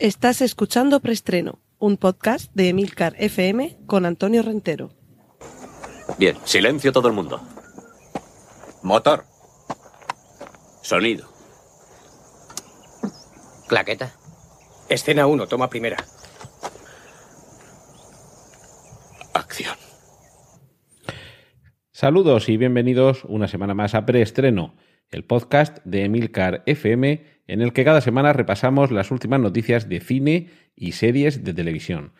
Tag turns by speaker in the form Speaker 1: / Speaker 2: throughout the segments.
Speaker 1: Estás escuchando Preestreno, un podcast de Emilcar FM con Antonio Rentero.
Speaker 2: Bien, silencio todo el mundo. Motor. Sonido.
Speaker 3: Claqueta.
Speaker 4: Escena 1, toma primera.
Speaker 2: Acción.
Speaker 5: Saludos y bienvenidos una semana más a Preestreno, el podcast de Emilcar FM, en el que cada semana repasamos las últimas noticias de cine y series de televisión.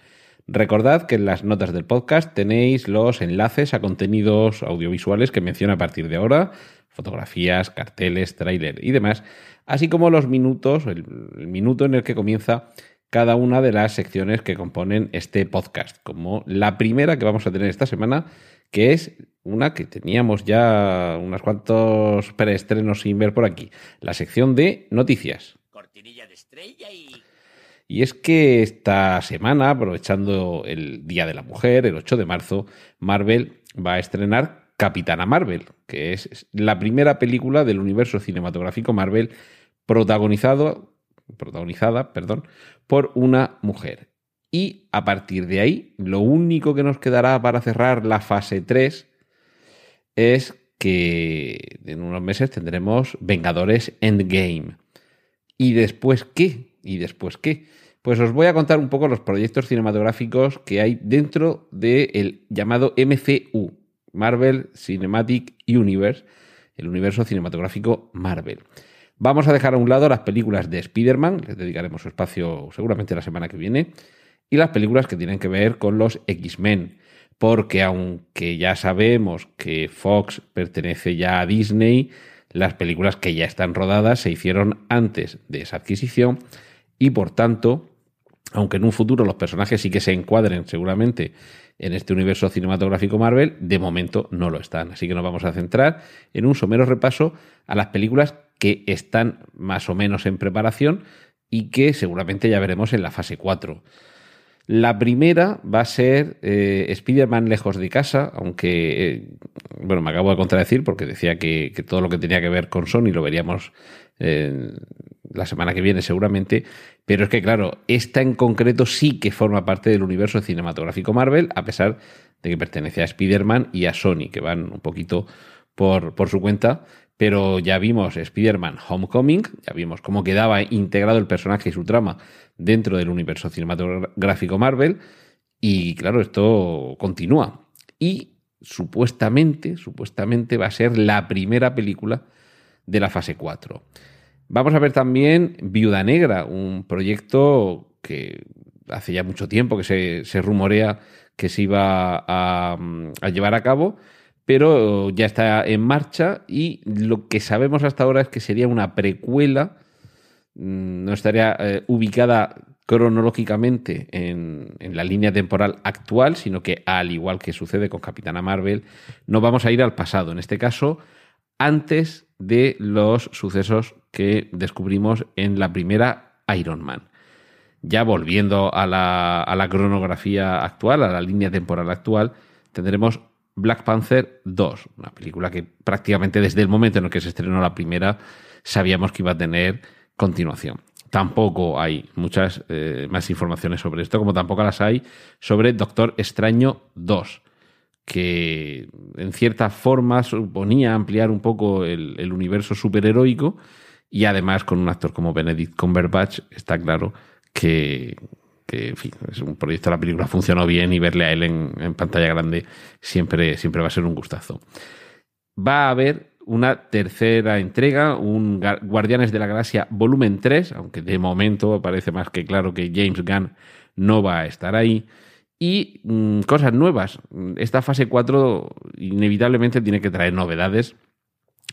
Speaker 5: Recordad que en las notas del podcast tenéis los enlaces a contenidos audiovisuales que menciono a partir de ahora, fotografías, carteles, tráiler y demás, así como los minutos, el, el minuto en el que comienza cada una de las secciones que componen este podcast, como la primera que vamos a tener esta semana, que es una que teníamos ya unos cuantos preestrenos sin ver por aquí, la sección de noticias.
Speaker 3: Cortinilla de estrella y...
Speaker 5: Y es que esta semana, aprovechando el Día de la Mujer, el 8 de marzo, Marvel va a estrenar Capitana Marvel, que es la primera película del universo cinematográfico Marvel protagonizado, protagonizada perdón, por una mujer. Y a partir de ahí, lo único que nos quedará para cerrar la fase 3 es que en unos meses tendremos Vengadores Endgame. ¿Y después qué? ¿Y después qué? Pues os voy a contar un poco los proyectos cinematográficos que hay dentro del llamado MCU, Marvel Cinematic Universe, el universo cinematográfico Marvel. Vamos a dejar a un lado las películas de Spider-Man, les dedicaremos su espacio seguramente la semana que viene, y las películas que tienen que ver con los X-Men, porque aunque ya sabemos que Fox pertenece ya a Disney, las películas que ya están rodadas se hicieron antes de esa adquisición y por tanto, aunque en un futuro los personajes sí que se encuadren seguramente en este universo cinematográfico Marvel, de momento no lo están. Así que nos vamos a centrar en un somero repaso a las películas que están más o menos en preparación y que seguramente ya veremos en la fase 4. La primera va a ser eh, Spider-Man lejos de casa, aunque, eh, bueno, me acabo de contradecir porque decía que, todo lo que tenía que ver con Sony lo veríamos eh, la semana que viene seguramente, pero es que claro, esta en concreto sí que forma parte del universo cinematográfico Marvel, a pesar de que pertenece a Spider-Man y a Sony, que van un poquito por, por su cuenta, pero ya vimos Spider-Man Homecoming, ya vimos cómo quedaba integrado el personaje y su trama dentro del universo cinematográfico Marvel, y claro, esto continúa. Y supuestamente, supuestamente va a ser la primera película de la fase 4. Vamos a ver también Viuda Negra, un proyecto que hace ya mucho tiempo que se, rumorea que se iba a llevar a cabo pero ya está en marcha y lo que sabemos hasta ahora es que sería una precuela, mm, no estaría eh, ubicada cronológicamente en, la línea temporal actual, sino que al igual que sucede con Capitana Marvel, no vamos a ir al pasado, en este caso, antes de los sucesos que descubrimos en la primera Iron Man. Ya volviendo a la cronografía actual, a la línea temporal actual, tendremos Black Panther 2, una película que prácticamente desde el momento en el que se estrenó la primera sabíamos que iba a tener continuación. Tampoco hay muchas eh, más informaciones sobre esto, como tampoco las hay sobre Doctor Extraño 2, que en cierta forma suponía ampliar un poco el, universo superheroico y además con un actor como Benedict Cumberbatch está claro que, que en fin, es un proyecto, la película funcionó bien y verle a él en, pantalla grande siempre, siempre va a ser un gustazo. Va a haber una tercera entrega, un Guardianes de la Galaxia volumen 3, aunque de momento parece más que claro que James Gunn no va a estar ahí. Y mmm, cosas nuevas. Esta fase 4 inevitablemente tiene que traer novedades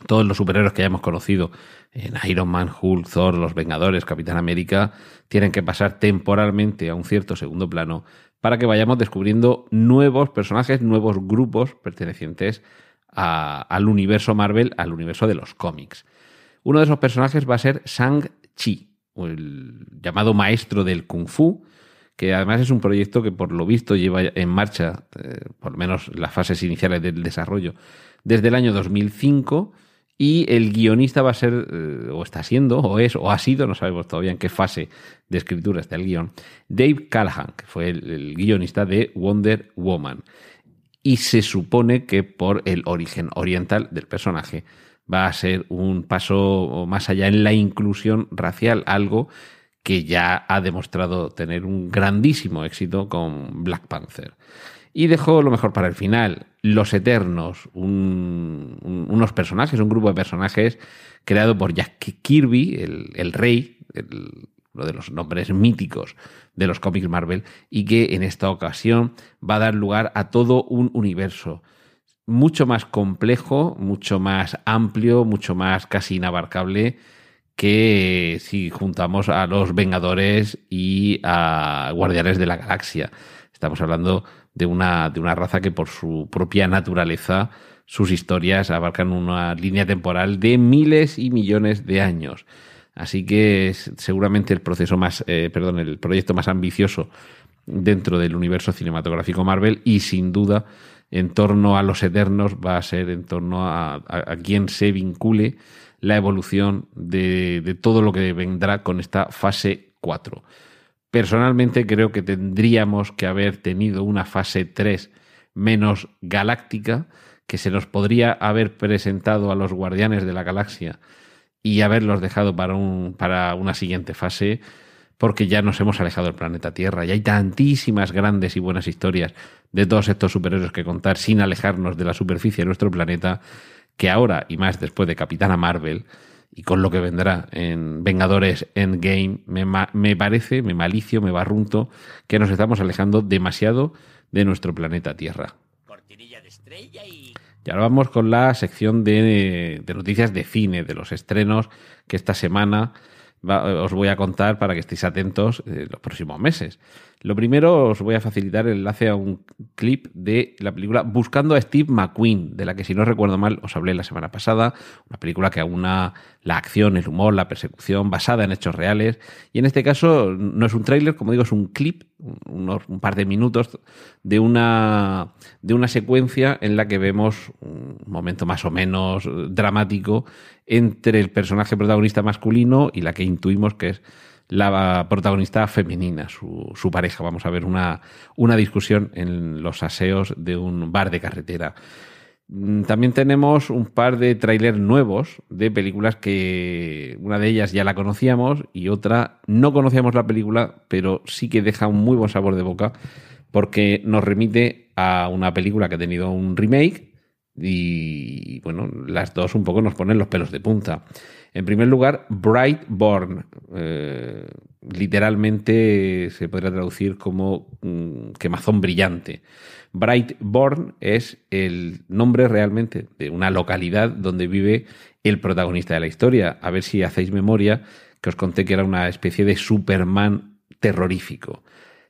Speaker 5: todos los superhéroes que hayamos conocido en Iron Man, Hulk, Thor, los Vengadores, Capitán América, tienen que pasar temporalmente a un cierto segundo plano para que vayamos descubriendo nuevos personajes, nuevos grupos pertenecientes al universo Marvel, al universo de los cómics. Uno de esos personajes va a ser Shang-Chi, el llamado maestro del Kung Fu, que además es un proyecto que por lo visto lleva en marcha, eh, por lo menos las fases iniciales del desarrollo, desde el año 2005 Y el guionista va a ser, eh, o está siendo, o es, o ha sido, no sabemos todavía en qué fase de escritura está el guion, Dave Callahan, que fue el, el guionista de Wonder Woman. Y se supone que por el origen oriental del personaje va a ser un paso más allá en la inclusión racial, algo que ya ha demostrado tener un grandísimo éxito con Black Panther. Y dejó lo mejor para el final, Los Eternos, un- un- unos personajes, un grupo de personajes creado por Jack Kirby, el, rey, uno de los nombres míticos de los cómics Marvel, y que en esta ocasión va a dar lugar a todo un universo mucho más complejo, mucho más amplio, mucho más casi inabarcable que si juntamos a los Vengadores y a Guardianes de la Galaxia. Estamos hablando de una, de una raza que por su propia naturaleza, sus historias abarcan una línea temporal de miles y millones de años. Así que es seguramente el proceso más, eh, perdón, el proyecto más ambicioso dentro del universo cinematográfico Marvel y sin duda en torno a los eternos va a ser en torno a, a, a quien se vincule la evolución de, de, todo lo que vendrá con esta fase 4. Personalmente creo que tendríamos que haber tenido una fase 3 menos galáctica, que se nos podría haber presentado a los guardianes de la galaxia y haberlos dejado para, un, para una siguiente fase, porque ya nos hemos alejado del planeta Tierra. Y hay tantísimas grandes y buenas historias de todos estos superhéroes que contar sin alejarnos de la superficie de nuestro planeta, que ahora, y más después de Capitana Marvel, y con lo que vendrá en Vengadores Endgame, me, me parece, me malicio, me barrunto, que nos estamos alejando demasiado de nuestro planeta Tierra.
Speaker 3: Cortinilla de estrella y...
Speaker 5: Y ahora vamos con la sección de, de noticias de cine, de los estrenos que esta semana va, os voy a contar para que estéis atentos eh, los próximos meses. Lo primero, os voy a facilitar el enlace a un clip de la película Buscando a Steve McQueen, de la que, si no recuerdo mal, os hablé la semana pasada. Una película que aúna la acción, el humor, la persecución, basada en hechos reales. Y en este caso, no es un tráiler, como digo, es un clip, unos, un par de minutos de una, de una secuencia en la que vemos un momento más o menos dramático entre el personaje protagonista masculino y la que intuimos que es la protagonista femenina, su, pareja. Vamos a ver una, una discusión en los aseos de un bar de carretera. También tenemos un par de trailers nuevos de películas que una de ellas ya la conocíamos y otra no conocíamos la película, pero sí que deja un muy buen sabor de boca porque nos remite a una película que ha tenido un remake y bueno, las dos un poco nos ponen los pelos de punta. En primer lugar, Brightborn. Eh, literalmente se podría traducir como mm, quemazón brillante. Brightborn es el nombre realmente de una localidad donde vive el protagonista de la historia. A ver si hacéis memoria que os conté que era una especie de Superman terrorífico.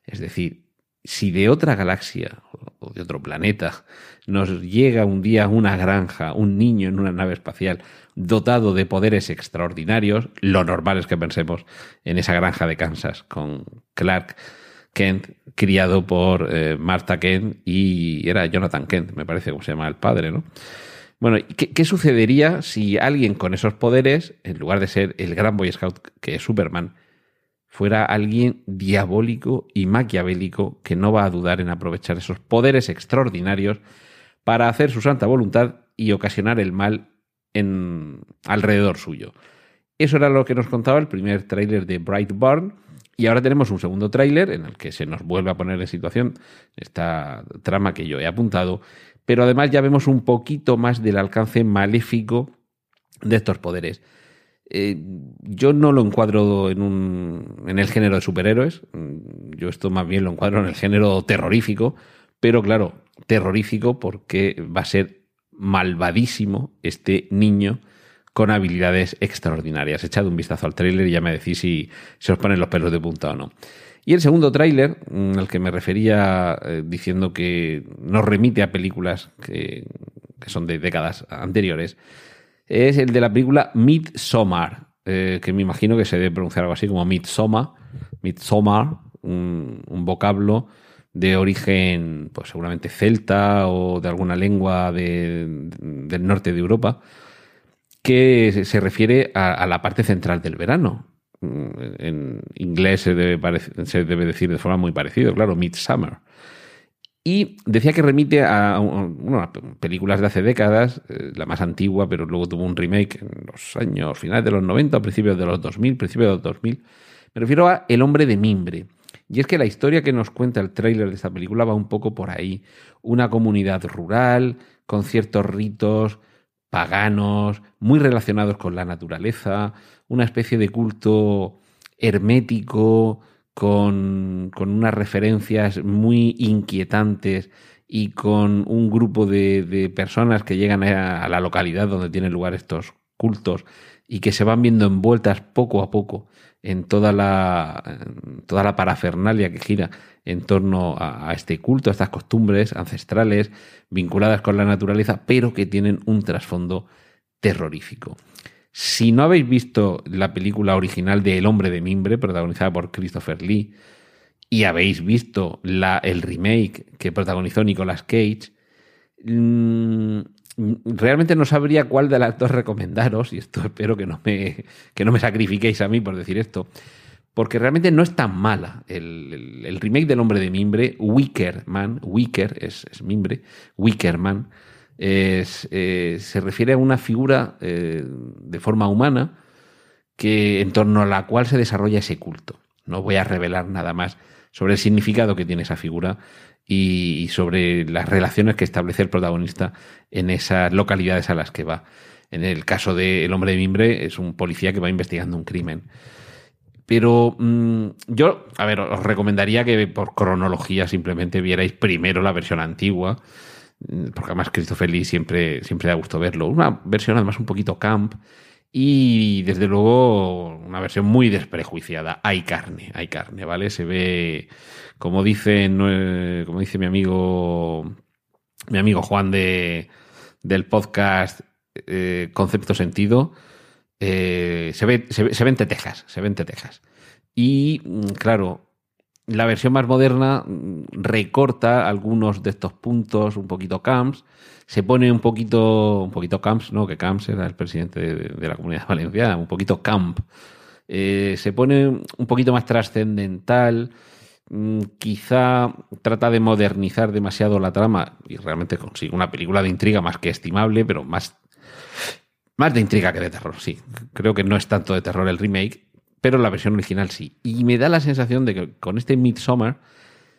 Speaker 5: Es decir, si de otra galaxia o de otro planeta nos llega un día una granja, un niño en una nave espacial dotado de poderes extraordinarios, lo normal es que pensemos en esa granja de Kansas con Clark Kent, criado por eh, Martha Kent y era Jonathan Kent, me parece como se llama el padre, ¿no? Bueno, ¿qué, ¿qué, sucedería si alguien con esos poderes, en lugar de ser el gran Boy Scout que es Superman, fuera alguien diabólico y maquiavélico que no va a dudar en aprovechar esos poderes extraordinarios para hacer su santa voluntad y ocasionar el mal en alrededor suyo. Eso era lo que nos contaba el primer tráiler de Brightburn y ahora tenemos un segundo tráiler en el que se nos vuelve a poner en situación esta trama que yo he apuntado, pero además ya vemos un poquito más del alcance maléfico de estos poderes. Eh, yo no lo encuadro en, un, en el género de superhéroes, yo esto más bien lo encuadro en el género terrorífico, pero claro, terrorífico porque va a ser malvadísimo este niño con habilidades extraordinarias. Echad un vistazo al tráiler y ya me decís si se os ponen los pelos de punta o no. Y el segundo tráiler, al que me refería eh, diciendo que nos remite a películas que, son de décadas anteriores, es el de la película Midsommar, eh, que me imagino que se debe pronunciar algo así como Midsommar, Midsommar, un, un vocablo de origen, pues seguramente celta o de alguna lengua de, del norte de Europa. que se refiere a, la parte central del verano. Mm, En inglés se debe, se debe decir de forma muy parecida, claro, Midsummer. Y decía que remite a, bueno, películas de hace décadas, eh, la más antigua, pero luego tuvo un remake en los años finales de los 90, principios de los 2000, principios de los 2000. Me refiero a El hombre de mimbre. Y es que la historia que nos cuenta el tráiler de esta película va un poco por ahí. Una comunidad rural, con ciertos ritos paganos, muy relacionados con la naturaleza, una especie de culto hermético, con, con unas referencias muy inquietantes y con un grupo de, de personas que llegan a, la localidad donde tienen lugar estos cultos y que se van viendo envueltas poco a poco en toda la, en toda la parafernalia que gira en torno a este culto, a estas costumbres ancestrales vinculadas con la naturaleza, pero que tienen un trasfondo terrorífico. Si no habéis visto la película original de El hombre de mimbre, protagonizada por Christopher Lee, y habéis visto la, el remake que protagonizó Nicolas Cage, mm, realmente no sabría cuál de las dos recomendaros, y esto espero que no me, que no me sacrifiquéis a mí por decir esto, porque realmente no es tan mala. El, el- el remake del hombre de mimbre, Wicker Man, Wicker es, es mimbre, Wicker Man, eh, se refiere a una figura eh, de forma humana que en torno a la cual se desarrolla ese culto. No voy a revelar nada más sobre el significado que tiene esa figura y, sobre las relaciones que establece el protagonista en esas localidades a las que va. En el caso de El hombre de mimbre es un policía que va investigando un crimen. Pero mm, yo, a ver, os recomendaría que por cronología simplemente vierais primero la versión antigua, porque además Christopher Lee siempre, siempre da gusto verlo. Una versión además un poquito camp y desde luego una versión muy desprejuiciada. Hay carne, hay carne, ¿vale? Se ve, como dice, como dice mi amigo, mi amigo Juan de, del podcast eh, Concepto Sentido, eh, se, ve, se, ve, se ven tetejas, se ven tetejas. Y mm, claro, la versión más moderna mm, recorta algunos de estos puntos un poquito camps, se pone un poquito, un poquito camps, no, que camps era el presidente de, la comunidad valenciana, un poquito camp. Eh, se pone un poquito más trascendental, mm, quizá trata de modernizar demasiado la trama y realmente consigue una película de intriga más que estimable, pero más más de intriga que de terror, sí. Creo que no es tanto de terror el remake, pero la versión original sí. Y me da la sensación de que con este Midsommar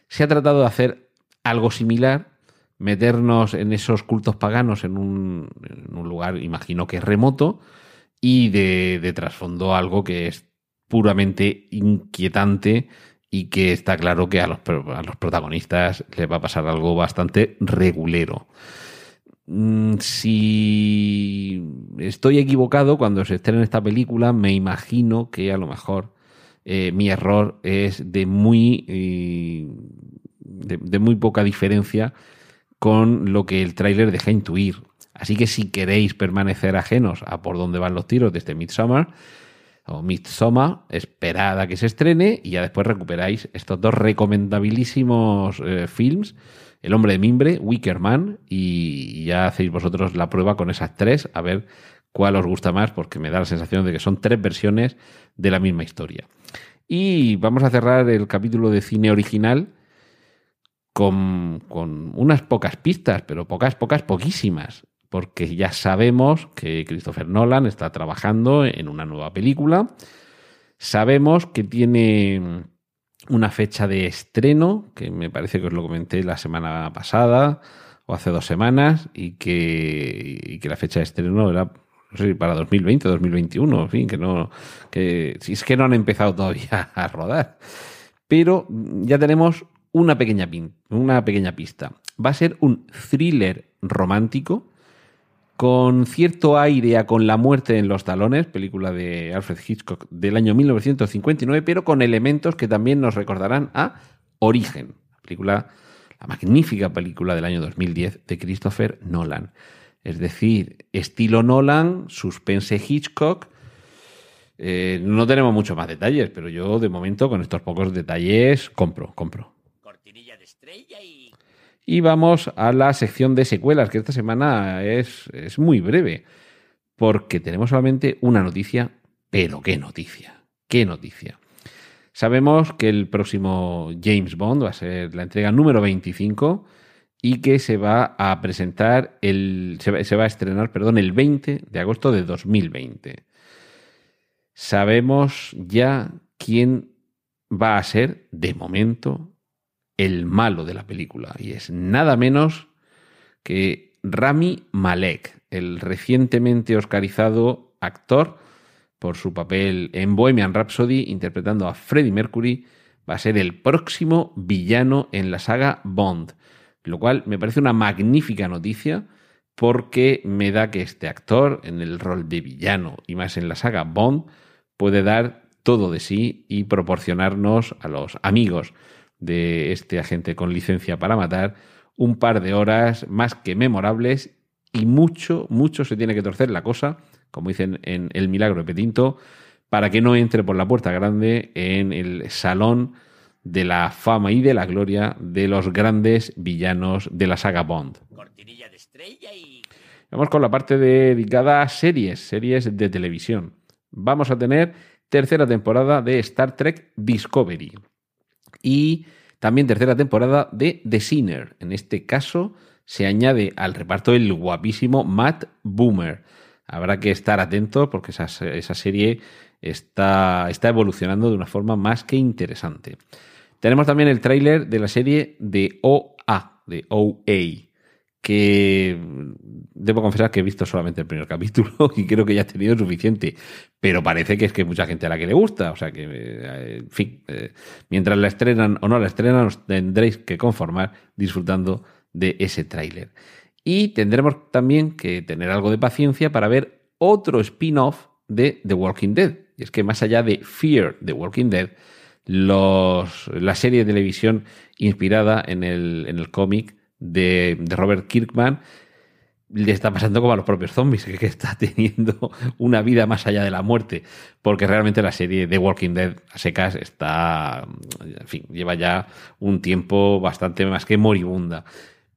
Speaker 5: se ha tratado de hacer algo similar, meternos en esos cultos paganos en un, en un lugar, imagino que remoto, y de, trasfondo algo que es puramente inquietante y que está claro que a los, a los protagonistas les va a pasar algo bastante regulero. Mm, Si estoy equivocado, cuando se estrene esta película, me imagino que a lo mejor eh, mi error es de muy, eh, de, muy poca diferencia con lo que el tráiler deja intuir. Así que si queréis permanecer ajenos a por dónde van los tiros de este Midsommar o Midsommar, esperad a que se estrene y ya después recuperáis estos dos recomendabilísimos eh, films, El hombre de mimbre, Wicker Man, y ya hacéis vosotros la prueba con esas tres, a ver cuál os gusta más, porque me da la sensación de que son tres versiones de la misma historia. Y vamos a cerrar el capítulo de cine original con, con unas pocas pistas, pero pocas, pocas, poquísimas, porque ya sabemos que Christopher Nolan está trabajando en una nueva película, sabemos que tiene una fecha de estreno, que me parece que os lo comenté la semana pasada o hace dos semanas, y que, y que la fecha de estreno era no sé, para 2020, 2021, en fin, que no, que si es que no han empezado todavía a rodar. Pero ya tenemos una pequeña, pin, una pequeña pista. Va a ser un thriller romántico con cierto aire a Con la muerte en los talones, película de Alfred Hitchcock del año 1959, pero con elementos que también nos recordarán a Origen, película, la magnífica película del año 2010 de Christopher Nolan. Es decir, estilo Nolan, suspense Hitchcock. Eh, no tenemos muchos más detalles, pero yo de momento con estos pocos detalles compro, compro.
Speaker 3: Y
Speaker 5: vamos a la sección de secuelas, que esta semana es, es muy breve. porque tenemos solamente una noticia, pero qué noticia, qué noticia. Sabemos que el próximo James Bond va a ser la entrega número 25 y que se va a presentar el se va, se va a estrenar, perdón, el 20 de agosto de 2020. Sabemos ya quién va a ser de momento el malo de la película y es nada menos que Rami Malek, el recientemente oscarizado actor por su papel en Bohemian Rhapsody interpretando a Freddie Mercury, va a ser el próximo villano en la saga Bond, lo cual me parece una magnífica noticia porque me da que este actor en el rol de villano y más en la saga Bond puede dar todo de sí y proporcionarnos a los amigos de este agente con licencia para matar un par de horas más que memorables y mucho, mucho se tiene que torcer la cosa, como dicen en El Milagro de Petinto, para que no entre por la puerta grande en el salón de la fama y de la gloria de los grandes villanos de la saga Bond.
Speaker 3: Cortinilla de estrella y...
Speaker 5: Vamos con la parte dedicada a series, series de televisión. Vamos a tener tercera temporada de Star Trek Discovery y también tercera temporada de The Sinner. En este caso se añade al reparto el guapísimo Matt Boomer. Habrá que estar atentos porque esa, esa serie está, está evolucionando de una forma más que interesante. Tenemos también el tráiler de la serie de OA, de OA, que debo confesar que he visto solamente el primer capítulo y creo que ya he tenido suficiente, pero parece que es que mucha gente a la que le gusta, o sea que, eh, en fin, eh, mientras la estrenan o no la estrenan, os tendréis que conformar disfrutando de ese tráiler. Y tendremos también que tener algo de paciencia para ver otro spin-off de The Walking Dead. Y es que más allá de Fear The Walking Dead, los, la serie de televisión inspirada en el, en el cómic de, Robert Kirkman le está pasando como a los propios zombies, que, está teniendo una vida más allá de la muerte, porque realmente la serie de Walking Dead a secas está, en fin, lleva ya un tiempo bastante más que moribunda.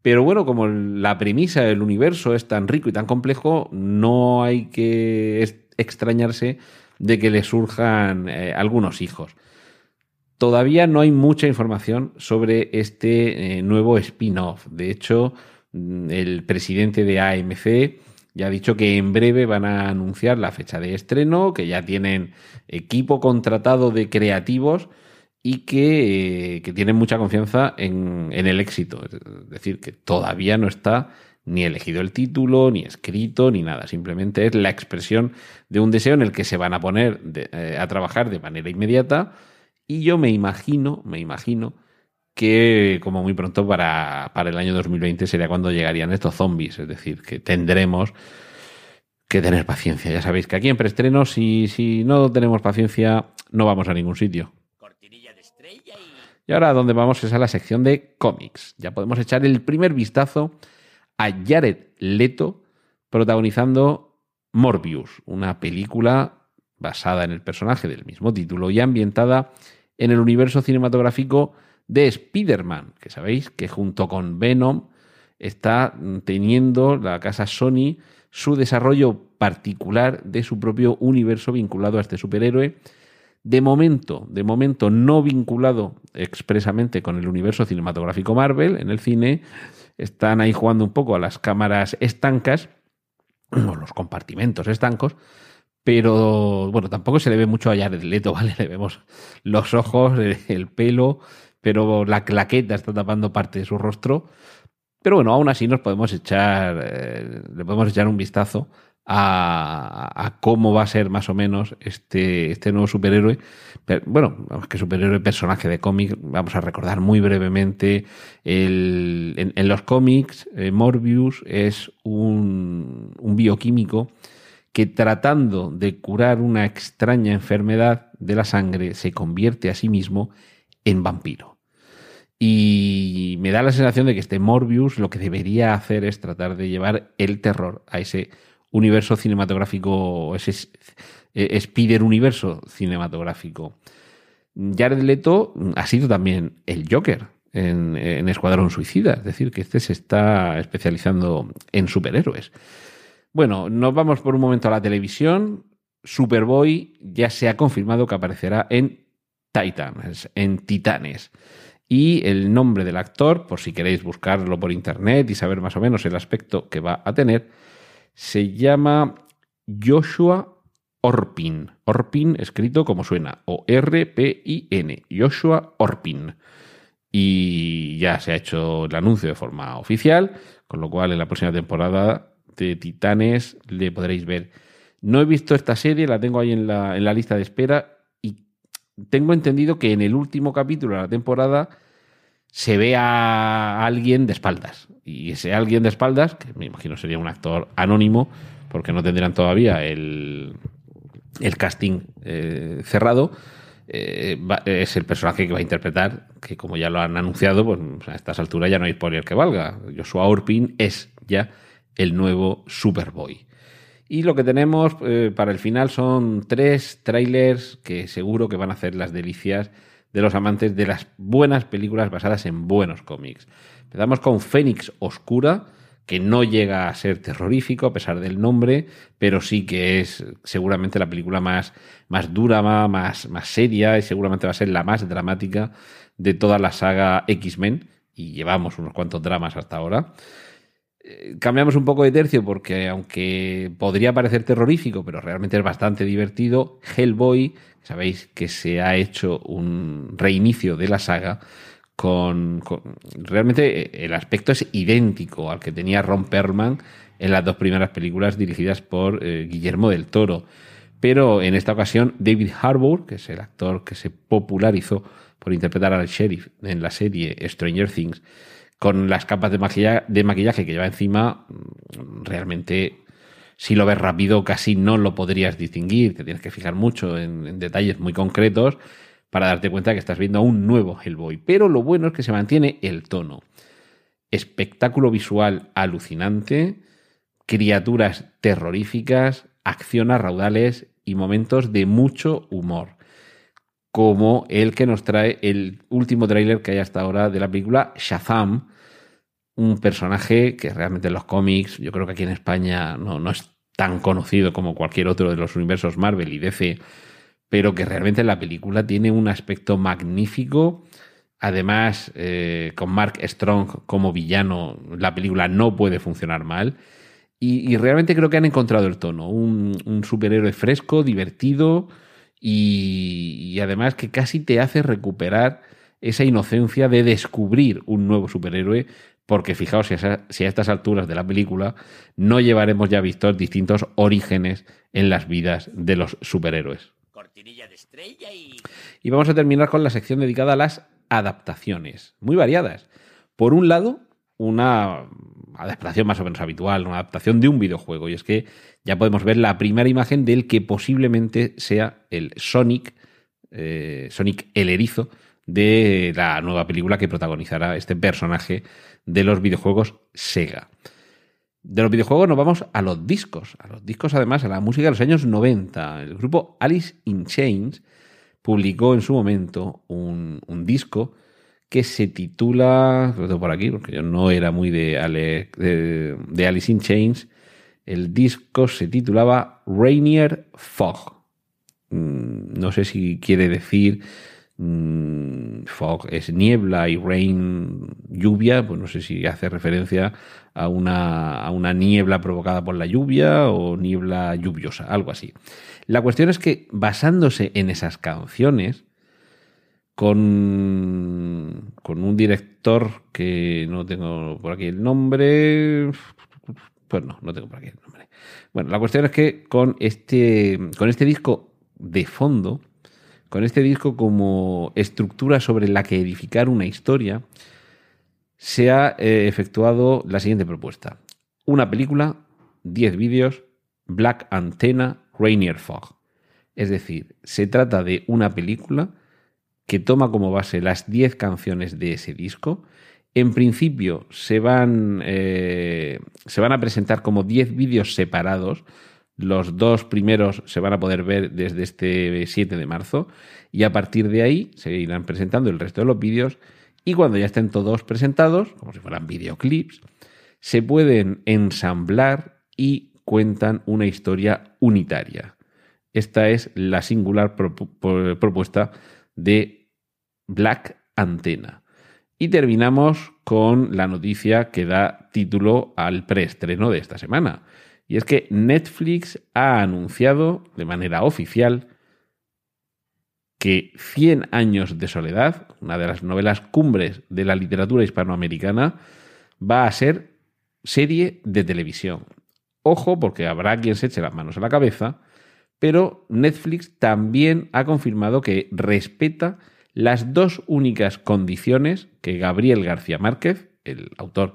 Speaker 5: Pero bueno, como la premisa del universo es tan rico y tan complejo, no hay que extrañarse de que le surjan eh, algunos hijos. Todavía no hay mucha información sobre este eh, nuevo spin-off. De hecho, mm, el presidente de AMC ya ha dicho que en breve van a anunciar la fecha de estreno, que ya tienen equipo contratado de creativos y que, eh, que tienen mucha confianza en, en, el éxito. Es decir, que todavía no está ni elegido el título, ni escrito, ni nada. Simplemente es la expresión de un deseo en el que se van a poner eh, a trabajar de manera inmediata y yo me imagino, me imagino que como muy pronto para, para el año 2020 sería cuando llegarían estos zombies. Es decir, que tendremos que tener paciencia. Ya sabéis que aquí en preestreno, si, si no tenemos paciencia, no vamos a ningún sitio.
Speaker 3: Cortinilla de estrella y...
Speaker 5: y ahora donde vamos es a la sección de cómics. Ya podemos echar el primer vistazo a Jared Leto protagonizando Morbius, una película basada en el personaje del mismo título y ambientada en el universo cinematográfico de Spider-Man, que sabéis que junto con Venom está teniendo la casa Sony su desarrollo particular de su propio universo vinculado a este superhéroe. De momento, de momento no vinculado expresamente con el universo cinematográfico Marvel en el cine, están ahí jugando un poco a las cámaras estancas, o los compartimentos estancos, pero bueno, tampoco se le ve mucho a Jared Leto, ¿vale? Le vemos los ojos, el pelo, pero la claqueta está tapando parte de su rostro. Pero bueno, aún así nos podemos echar, eh, le podemos echar un vistazo a, a, cómo va a ser más o menos este, este nuevo superhéroe. Pero, bueno, que superhéroe personaje de cómic, vamos a recordar muy brevemente. El, en, los cómics, eh, Morbius es un bioquímico que tratando de curar una extraña enfermedad de la sangre se convierte a sí mismo en vampiro. Y me da la sensación de que este Morbius lo que debería hacer es tratar de llevar el terror a ese universo cinematográfico, ese Spider universo cinematográfico. Jared Leto ha sido también el Joker en, en Escuadrón Suicida, es decir, que este se está especializando en superhéroes. Bueno, nos vamos por un momento a la televisión. Superboy ya se ha confirmado que aparecerá en Titans, en Titanes. Y el nombre del actor, por si queréis buscarlo por internet y saber más o menos el aspecto que va a tener, se llama Joshua Orpin. Orpin escrito como suena, o R-P-I-N. Joshua Orpin. Y ya se ha hecho el anuncio de forma oficial, con lo cual en la próxima temporada de Titanes le podréis ver. No he visto esta serie, la tengo ahí en la, en la lista de espera y tengo entendido que en el último capítulo de la temporada se ve a alguien de espaldas. Y ese alguien de espaldas, que me imagino sería un actor anónimo, porque no tendrán todavía el, el casting eh, cerrado, eh, es el personaje que va a interpretar, que como ya lo han anunciado, pues a estas alturas ya no hay spoiler que valga. Joshua Orpin es ya el nuevo Superboy. Y lo que tenemos eh, para el final son tres trailers que seguro que van a hacer las delicias de los amantes de las buenas películas basadas en buenos cómics. Empezamos con Fénix Oscura, que no llega a ser terrorífico a pesar del nombre, pero sí que es seguramente la película más, más dura, más, más seria y seguramente va a ser la más dramática de toda la saga X-Men. Y llevamos unos cuantos dramas hasta ahora cambiamos un poco de tercio porque aunque podría parecer terrorífico, pero realmente es bastante divertido, Hellboy, sabéis que se ha hecho un reinicio de la saga con, realmente el aspecto es idéntico al que tenía Ron Perlman en las dos primeras películas dirigidas por eh, Guillermo del Toro. Pero en esta ocasión David Harbour, que es el actor que se popularizó por interpretar al sheriff en la serie Stranger Things, con las capas de, maquilla- de maquillaje que lleva encima, mm, realmente si lo ves rápido casi no lo podrías distinguir, te tienes que fijar mucho en, en detalles muy concretos para darte cuenta que estás viendo a un nuevo Hellboy. Pero lo bueno es que se mantiene el tono. Espectáculo visual alucinante, criaturas terroríficas, acciones raudales y momentos de mucho humor. Como el que nos trae el último tráiler que hay hasta ahora de la película Shazam, un personaje que realmente en los cómics, yo creo que aquí en España no, no es tan conocido como cualquier otro de los universos Marvel y DC, pero que realmente en la película tiene un aspecto magnífico. Además, eh, con Mark Strong como villano, la película no puede funcionar mal. Y, realmente creo que han encontrado el tono. Un, un superhéroe fresco, divertido y, y además que casi te hace recuperar esa inocencia de descubrir un nuevo superhéroe. Porque fijaos, si a, si a estas alturas de la película no llevaremos ya vistos distintos orígenes en las vidas de los superhéroes.
Speaker 3: Cortinilla de estrella y...
Speaker 5: Y vamos a terminar con la sección dedicada a las adaptaciones, muy variadas. Por un lado, una adaptación más o menos habitual, una adaptación de un videojuego, y es que ya podemos ver la primera imagen del que posiblemente sea el Sonic, eh, Sonic el erizo, de la nueva película que protagonizará este personaje de los videojuegos Sega. De los videojuegos nos vamos a los discos, a los discos además, a la música de los años 90. El grupo Alice in Chains publicó en su momento un, un disco que se titula, lo tengo por aquí porque yo no era muy de, de, de Alice in Chains, el disco se titulaba Rainier Fog. Mm, No sé si quiere decir mm, fog es niebla y rain lluvia, pues no sé si hace referencia a una, a una niebla provocada por la lluvia o niebla lluviosa, algo así. La cuestión es que basándose en esas canciones, con, con un director que no tengo por aquí el nombre, pues no, no tengo por aquí el nombre. Bueno, la cuestión es que con este, con este disco de fondo, con este disco como estructura sobre la que edificar una historia, se ha eh, efectuado la siguiente propuesta. Una película, 10 vídeos, Black Antenna, Rainier Fog. Es decir, se trata de una película que toma como base las 10 canciones de ese disco. En principio se van, eh, se van a presentar como 10 vídeos separados. Los dos primeros se van a poder ver desde este 7 de marzo y a partir de ahí se irán presentando el resto de los vídeos y cuando ya estén todos presentados, como si fueran videoclips, se pueden ensamblar y cuentan una historia unitaria. Esta es la singular propuesta de Black Antena. Y terminamos con la noticia que da título al preestreno de esta semana. Y es que Netflix ha anunciado de manera oficial que 100 años de soledad, una de las novelas cumbres de la literatura hispanoamericana, va a ser serie de televisión. Ojo, porque habrá quien se eche las manos a la cabeza, pero Netflix también ha confirmado que respeta las dos únicas condiciones que Gabriel García Márquez, el autor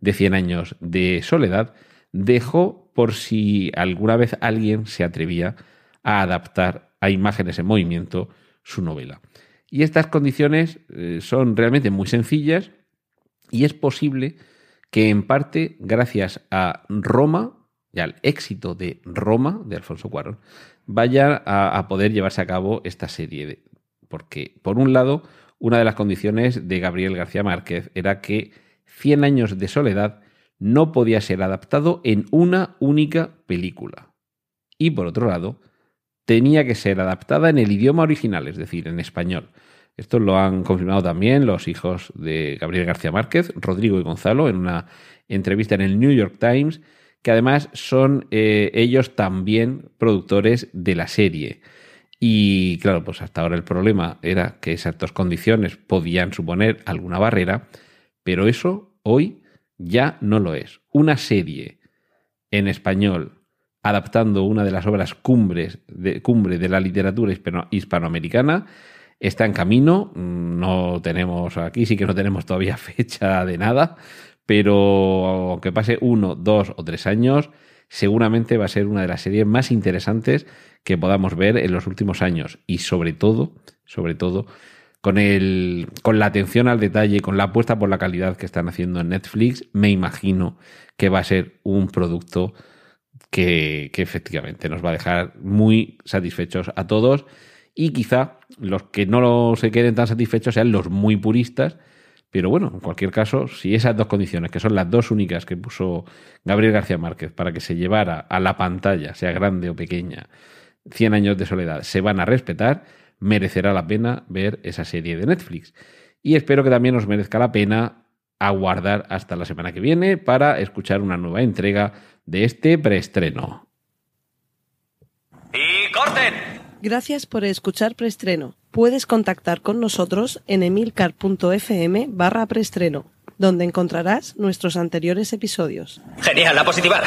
Speaker 5: de Cien años de soledad, dejó por si alguna vez alguien se atrevía a adaptar a imágenes en movimiento su novela. Y estas condiciones eh, son realmente muy sencillas y es posible que en parte gracias a Roma y al éxito de Roma de Alfonso Cuarón vaya a, poder llevarse a cabo esta serie. Porque, por un lado, una de las condiciones de Gabriel García Márquez era que Cien años de soledad no podía ser adaptado en una única película. Y por otro lado, tenía que ser adaptada en el idioma original, es decir, en español. Esto lo han confirmado también los hijos de Gabriel García Márquez, Rodrigo y Gonzalo, en una entrevista en el New York Times, que además son eh, ellos también productores de la serie. Y claro, pues hasta ahora el problema era que esas dos condiciones podían suponer alguna barrera, pero eso hoy ya no lo es. Una serie en español adaptando una de las obras cumbres de, cumbre de la literatura hispanoamericana, está en camino. No tenemos, aquí sí que no tenemos todavía fecha de nada, pero aunque pase uno, dos o tres años, seguramente va a ser una de las series más interesantes que podamos ver en los últimos años. Y sobre todo, sobre todo, con, el, con la atención al detalle, con la apuesta por la calidad que están haciendo en Netflix, me imagino que va a ser un producto que, efectivamente nos va a dejar muy satisfechos a todos y quizá los que no se queden tan satisfechos sean los muy puristas, pero bueno, en cualquier caso, si esas dos condiciones, que son las dos únicas que puso Gabriel García Márquez para que se llevara a la pantalla, sea grande o pequeña, 100 años de soledad, se van a respetar, merecerá la pena ver esa serie de Netflix. Y espero que también os merezca la pena aguardar hasta la semana que viene para escuchar una nueva entrega de este preestreno.
Speaker 3: ¡Y corten!
Speaker 1: Gracias por escuchar preestreno. Puedes contactar con nosotros en emilcar.fm barra preestreno, donde encontrarás nuestros anteriores episodios.
Speaker 3: Genial, la positivar.